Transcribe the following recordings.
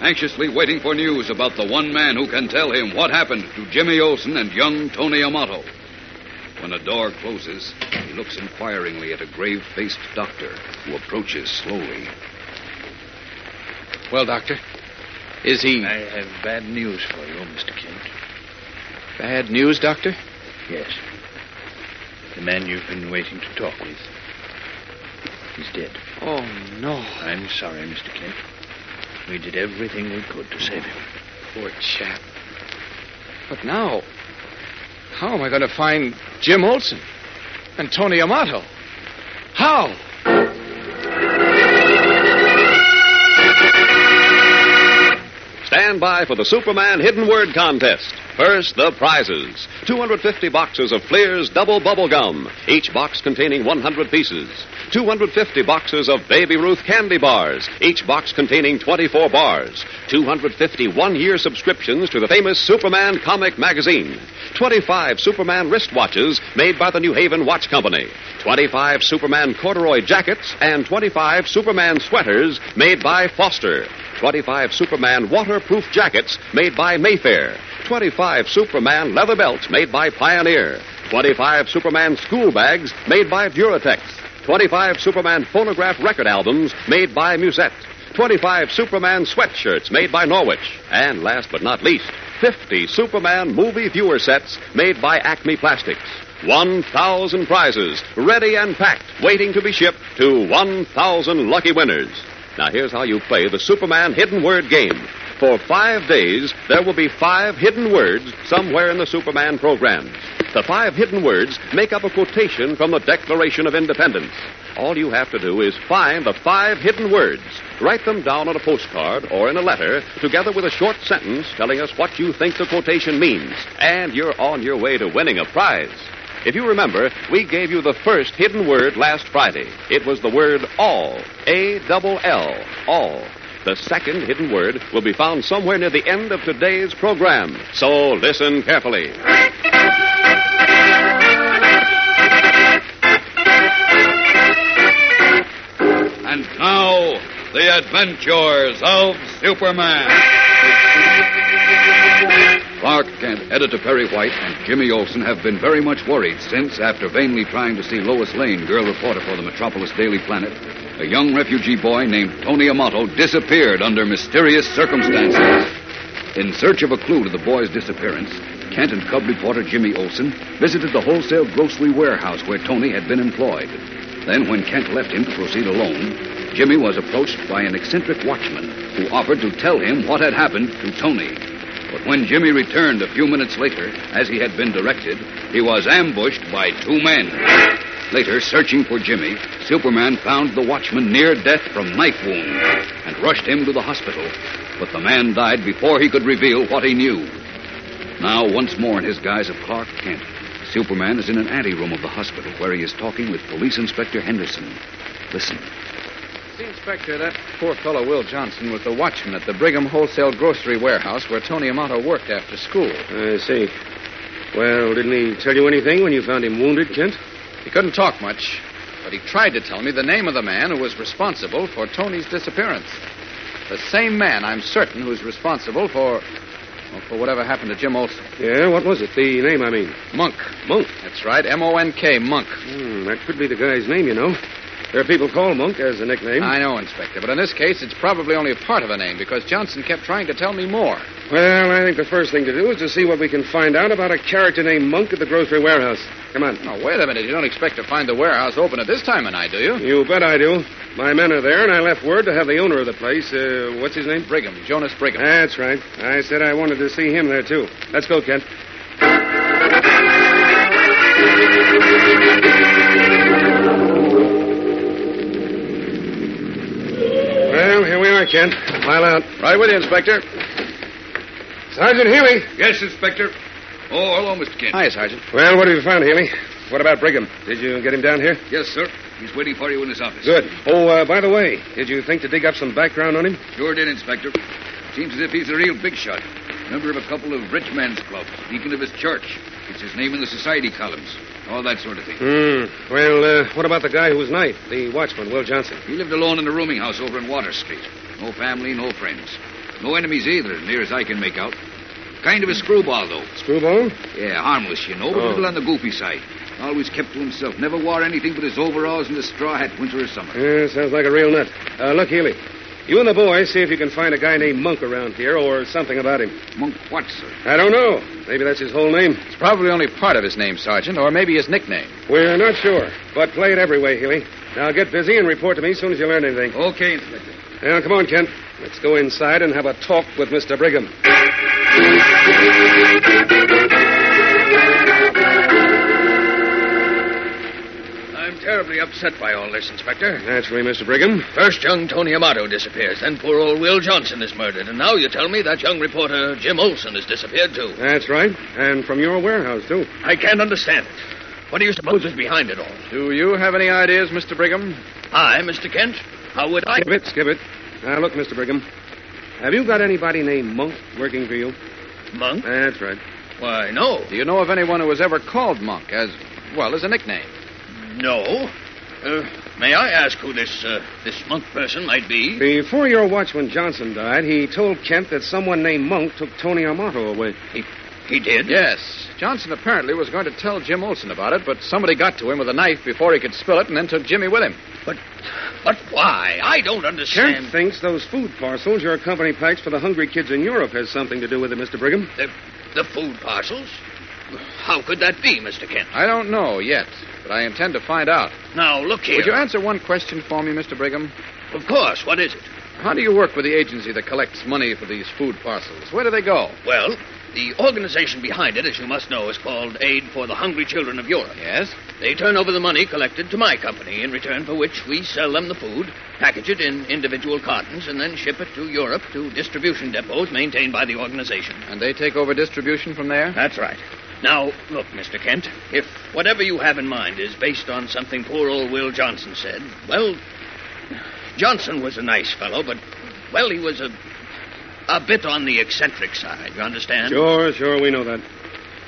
anxiously waiting for news about the one man who can tell him what happened to Jimmy Olsen and young Tony Amato. When a door closes, he looks inquiringly at a grave faced doctor who approaches slowly. Well, Doctor, is he. I have bad news for you, Mr. Kent. Bad news, Doctor? Yes. The man you've been waiting to talk with. He's dead. Oh, no. I'm sorry, Mr. Kent. We did everything we could to save him. Poor chap. But now, how am I going to find Jim Olsen and Tony Amato? How? Stand by for the Superman Hidden Word Contest. First, the prizes 250 boxes of Fleer's Double Bubble Gum, each box containing 100 pieces. 250 boxes of Baby Ruth candy bars, each box containing 24 bars. 250 one year subscriptions to the famous Superman comic magazine. 25 Superman wristwatches made by the New Haven Watch Company. 25 Superman corduroy jackets and 25 Superman sweaters made by Foster. 25 Superman waterproof jackets made by Mayfair. 25 Superman leather belts made by Pioneer. 25 Superman school bags made by Duratex. 25 Superman phonograph record albums made by Musette. 25 Superman sweatshirts made by Norwich. And last but not least, 50 Superman movie viewer sets made by Acme Plastics. 1,000 prizes, ready and packed, waiting to be shipped to 1,000 lucky winners. Now, here's how you play the Superman Hidden Word game. For five days, there will be five hidden words somewhere in the Superman programs. The five hidden words make up a quotation from the Declaration of Independence. All you have to do is find the five hidden words, write them down on a postcard or in a letter, together with a short sentence telling us what you think the quotation means, and you're on your way to winning a prize. If you remember, we gave you the first hidden word last Friday. It was the word all. A double L. All. The second hidden word will be found somewhere near the end of today's program. So listen carefully. And now, the adventures of Superman. Clark Kent, Editor Perry White, and Jimmy Olsen have been very much worried since, after vainly trying to see Lois Lane, girl reporter for the Metropolis Daily Planet, a young refugee boy named Tony Amato disappeared under mysterious circumstances. In search of a clue to the boy's disappearance, Kent and Cub reporter Jimmy Olsen visited the wholesale grocery warehouse where Tony had been employed. Then, when Kent left him to proceed alone, Jimmy was approached by an eccentric watchman who offered to tell him what had happened to Tony. But when Jimmy returned a few minutes later, as he had been directed, he was ambushed by two men. Later, searching for Jimmy, Superman found the watchman near death from knife wounds and rushed him to the hospital. But the man died before he could reveal what he knew. Now, once more in his guise of Clark Kent, Superman is in an anteroom of the hospital where he is talking with Police Inspector Henderson. Listen. See, Inspector, that poor fellow Will Johnson was the watchman at the Brigham Wholesale Grocery Warehouse where Tony Amato worked after school. I see. Well, didn't he tell you anything when you found him wounded, Kent? He couldn't talk much, but he tried to tell me the name of the man who was responsible for Tony's disappearance. The same man, I'm certain, who's responsible for. Well, for whatever happened to Jim Olsen. Yeah, what was it? The name, I mean. Monk. Monk. That's right, M O N K, Monk. Hmm, that could be the guy's name, you know. There are people call Monk as a nickname. I know, Inspector, but in this case, it's probably only a part of a name because Johnson kept trying to tell me more. Well, I think the first thing to do is to see what we can find out about a character named Monk at the grocery warehouse. Come on. Oh, wait a minute. You don't expect to find the warehouse open at this time of night, do you? You bet I do. My men are there, and I left word to have the owner of the place, uh, what's his name? Brigham, Jonas Brigham. That's right. I said I wanted to see him there, too. Let's go, Kent. Well, here we are, Kent. File out. Right with you, Inspector. Sergeant Healy. Yes, Inspector. Oh, hello, Mr. Kent. Hi, Sergeant. Well, what have you found, Healy? What about Brigham? Did you get him down here? Yes, sir. He's waiting for you in his office. Good. Oh, uh, by the way, did you think to dig up some background on him? Sure did, Inspector. Seems as if he's a real big shot. Member of a couple of rich men's clubs, deacon of his church. It's his name in the society columns. All that sort of thing. Hmm. Well, uh, what about the guy who was knifed, the watchman, Will Johnson? He lived alone in a rooming house over in Water Street. No family, no friends. No enemies either, as near as I can make out. Kind of a screwball, though. Screwball? Yeah, harmless, you know, but Oh. a little on the goofy side. Always kept to himself. Never wore anything but his overalls and a straw hat, winter or summer. Yeah, sounds like a real nut. Uh, look, Healy. You and the boys see if you can find a guy named Monk around here or something about him. Monk what, sir? I don't know. Maybe that's his whole name. It's probably only part of his name, Sergeant, or maybe his nickname. We're not sure, but play it every way, Healy. Now get busy and report to me as soon as you learn anything. Okay, Inspector. Now, come on, Kent. Let's go inside and have a talk with Mr. Brigham. I'm terribly upset by all this, Inspector. Naturally, Mr. Brigham. First, young Tony Amato disappears. Then poor old Will Johnson is murdered. And now you tell me that young reporter Jim Olsen has disappeared, too. That's right. And from your warehouse, too. I can't understand it. What do you suppose is behind it all? Do you have any ideas, Mr. Brigham? I, Mr. Kent? How would I? Skip it, skip it. Now, look, Mr. Brigham. Have you got anybody named Monk working for you? Monk? That's right. Why, no. Do you know of anyone who was ever called Monk as, well, as a nickname? No. Uh, may I ask who this, uh, this monk person might be? Before your watchman Johnson died, he told Kent that someone named Monk took Tony Amato away. He, he did? Yes. Johnson apparently was going to tell Jim Olsen about it, but somebody got to him with a knife before he could spill it and then took Jimmy with him. But, but why? I don't understand. Kent thinks those food parcels your company packs for the hungry kids in Europe has something to do with it, Mr. Brigham. The, the food parcels? How could that be, Mr. Kent? I don't know yet, but I intend to find out. Now, look here. Would you answer one question for me, Mr. Brigham? Of course. What is it? How do you work with the agency that collects money for these food parcels? Where do they go? Well, the organization behind it, as you must know, is called Aid for the Hungry Children of Europe. Yes? They turn over the money collected to my company, in return for which we sell them the food, package it in individual cartons, and then ship it to Europe to distribution depots maintained by the organization. And they take over distribution from there? That's right. Now, look, Mr. Kent, if whatever you have in mind is based on something poor old Will Johnson said, well, Johnson was a nice fellow, but, well, he was a. a bit on the eccentric side, you understand? Sure, sure, we know that.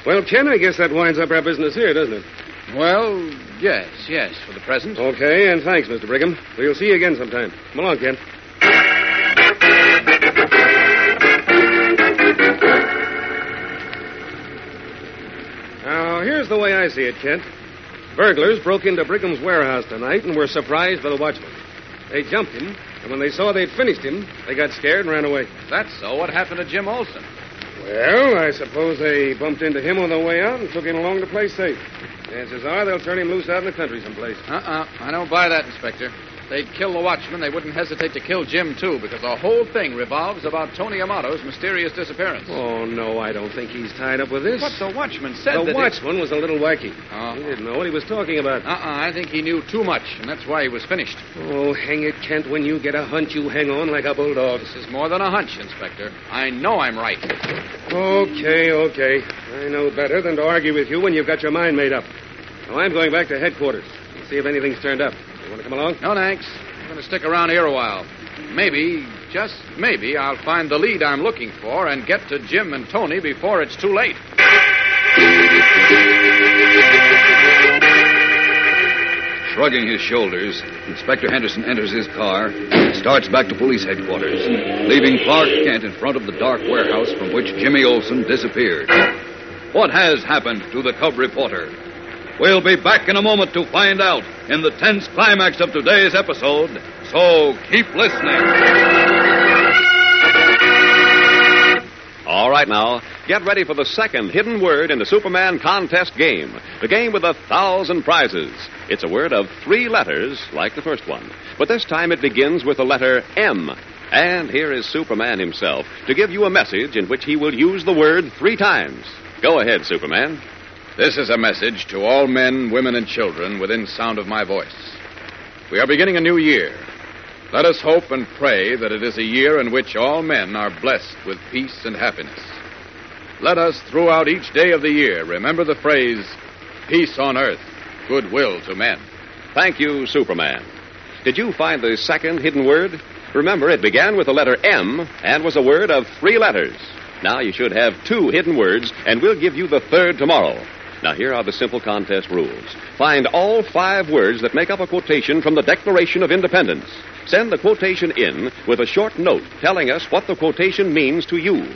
Well, Ken, I guess that winds up our business here, doesn't it? Well, yes, yes, for the present. Okay, and thanks, Mr. Brigham. We'll see you again sometime. Come along, Ken. Now, here's the way I see it, Kent. Burglars broke into Brigham's warehouse tonight and were surprised by the watchman. They jumped him, and when they saw they'd finished him, they got scared and ran away. That's so. What happened to Jim Olsen? Well, I suppose they bumped into him on the way out and took him along to play safe. Chances are they'll turn him loose out in the country someplace. Uh-uh. I don't buy that, Inspector. They'd kill the watchman. They wouldn't hesitate to kill Jim, too, because the whole thing revolves about Tony Amato's mysterious disappearance. Oh, no, I don't think he's tied up with this. What the watchman said the that watchman was a little wacky. Oh. He didn't know what he was talking about. Uh-uh. I think he knew too much, and that's why he was finished. Oh, hang it, Kent. When you get a hunch, you hang on like a bulldog. This is more than a hunch, Inspector. I know I'm right. Okay, okay. I know better than to argue with you when you've got your mind made up. Now, I'm going back to headquarters and see if anything's turned up. You want to come along? No, thanks. I'm going to stick around here a while. Maybe, just maybe, I'll find the lead I'm looking for and get to Jim and Tony before it's too late. Shrugging his shoulders, Inspector Henderson enters his car and starts back to police headquarters, leaving Clark Kent in front of the dark warehouse from which Jimmy Olsen disappeared. What has happened to the cub reporter? We'll be back in a moment to find out in the tense climax of today's episode. So keep listening. All right, now, get ready for the second hidden word in the Superman contest game. The game with a thousand prizes. It's a word of three letters, like the first one. But this time it begins with the letter M. And here is Superman himself to give you a message in which he will use the word three times. Go ahead, Superman. This is a message to all men, women, and children within sound of my voice. We are beginning a new year. Let us hope and pray that it is a year in which all men are blessed with peace and happiness. Let us, throughout each day of the year, remember the phrase, peace on earth, goodwill to men. Thank you, Superman. Did you find the second hidden word? Remember, it began with the letter M and was a word of three letters. Now you should have two hidden words, and we'll give you the third tomorrow. Now, here are the simple contest rules. Find all five words that make up a quotation from the Declaration of Independence. Send the quotation in with a short note telling us what the quotation means to you.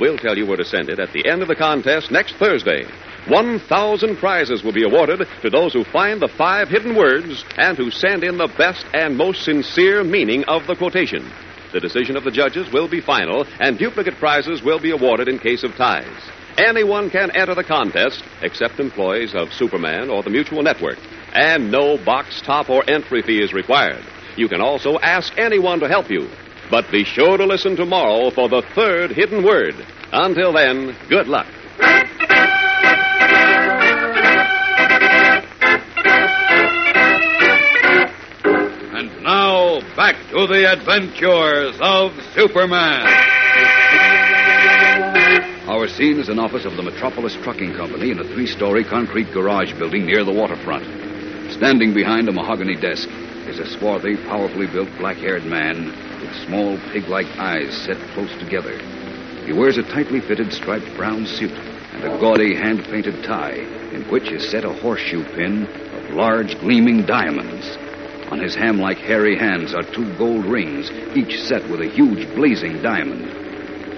We'll tell you where to send it at the end of the contest next Thursday. 1,000 prizes will be awarded to those who find the five hidden words and who send in the best and most sincere meaning of the quotation. The decision of the judges will be final, and duplicate prizes will be awarded in case of ties. Anyone can enter the contest except employees of Superman or the Mutual Network, and no box top or entry fee is required. You can also ask anyone to help you. But be sure to listen tomorrow for the third hidden word. Until then, good luck. And now, back to the adventures of Superman. Our scene is an office of the Metropolis Trucking Company in a three story concrete garage building near the waterfront. Standing behind a mahogany desk is a swarthy, powerfully built, black haired man with small, pig like eyes set close together. He wears a tightly fitted striped brown suit and a gaudy, hand painted tie in which is set a horseshoe pin of large, gleaming diamonds. On his ham like hairy hands are two gold rings, each set with a huge, blazing diamond.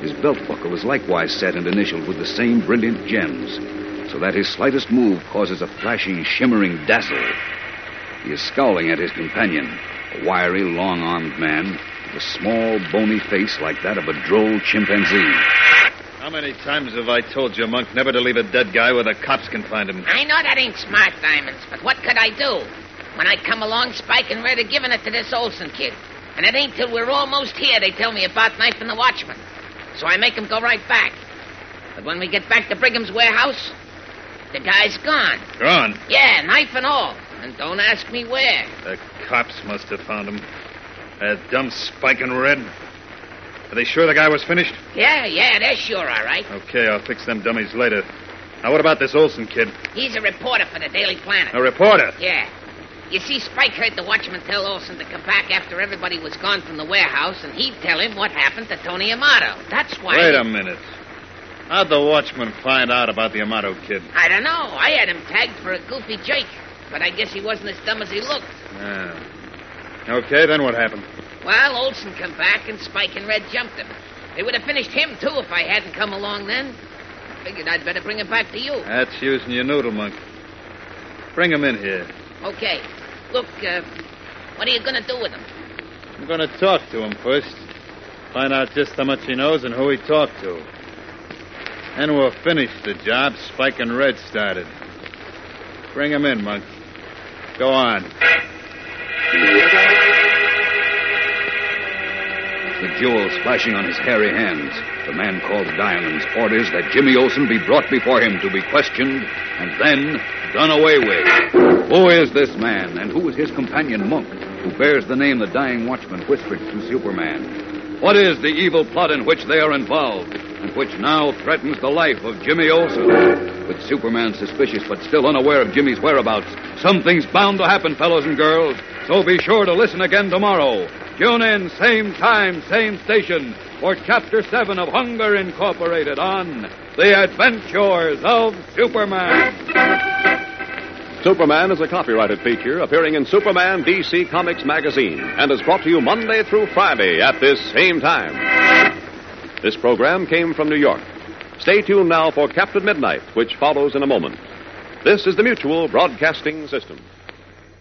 His belt buckle is likewise set and initialed with the same brilliant gems, so that his slightest move causes a flashing, shimmering dazzle. He is scowling at his companion, a wiry, long armed man with a small, bony face like that of a droll chimpanzee. How many times have I told you, Monk, never to leave a dead guy where the cops can find him? I know that ain't smart, Diamonds, but what could I do? When I come along, Spike and Red are giving it to this Olsen kid. And it ain't till we're almost here they tell me about knifing the watchman. So I make 'em go right back. But when we get back to Brigham's warehouse, the guy's gone. Gone. Yeah, knife and all. And don't ask me where. The cops must have found him. That dumb Spike and Red. Are they sure the guy was finished? Yeah, yeah, they're sure all right. Okay, I'll fix them dummies later. Now, what about this Olsen kid? He's a reporter for the Daily Planet. A reporter? Yeah. You see, Spike heard the watchman tell Olsen to come back after everybody was gone from the warehouse, and he'd tell him what happened to Tony Amato. That's why. Wait a minute. How'd the watchman find out about the Amato kid? I don't know. I had him tagged for a goofy Jake, but I guess he wasn't as dumb as he looked. Yeah. Okay, then what happened? Well, Olsen come back, and Spike and Red jumped him. They would have finished him, too, if I hadn't come along then. I figured I'd better bring him back to you. That's using your noodle, Monk. Bring him in here. Okay. Look, uh, what are you going to do with him? I'm going to talk to him first. Find out just how much he knows and who he talked to. Then we'll finish the job Spike and Red started. Bring him in, Monk. Go on. The jewels flashing on his hairy hands, the man called Diamonds orders that Jimmy Olsen be brought before him to be questioned and then done away with. Who is this man, and who is his companion, Monk, who bears the name the dying watchman whispered to Superman? What is the evil plot in which they are involved, and which now threatens the life of Jimmy Olsen? With Superman suspicious but still unaware of Jimmy's whereabouts, something's bound to happen, fellows and girls. So be sure to listen again tomorrow. Tune in, same time, same station, for Chapter 7 of Hunger Incorporated on The Adventures of Superman. Superman is a copyrighted feature appearing in Superman DC Comics magazine and is brought to you Monday through Friday at this same time. This program came from New York. Stay tuned now for Captain Midnight, which follows in a moment. This is the Mutual Broadcasting System.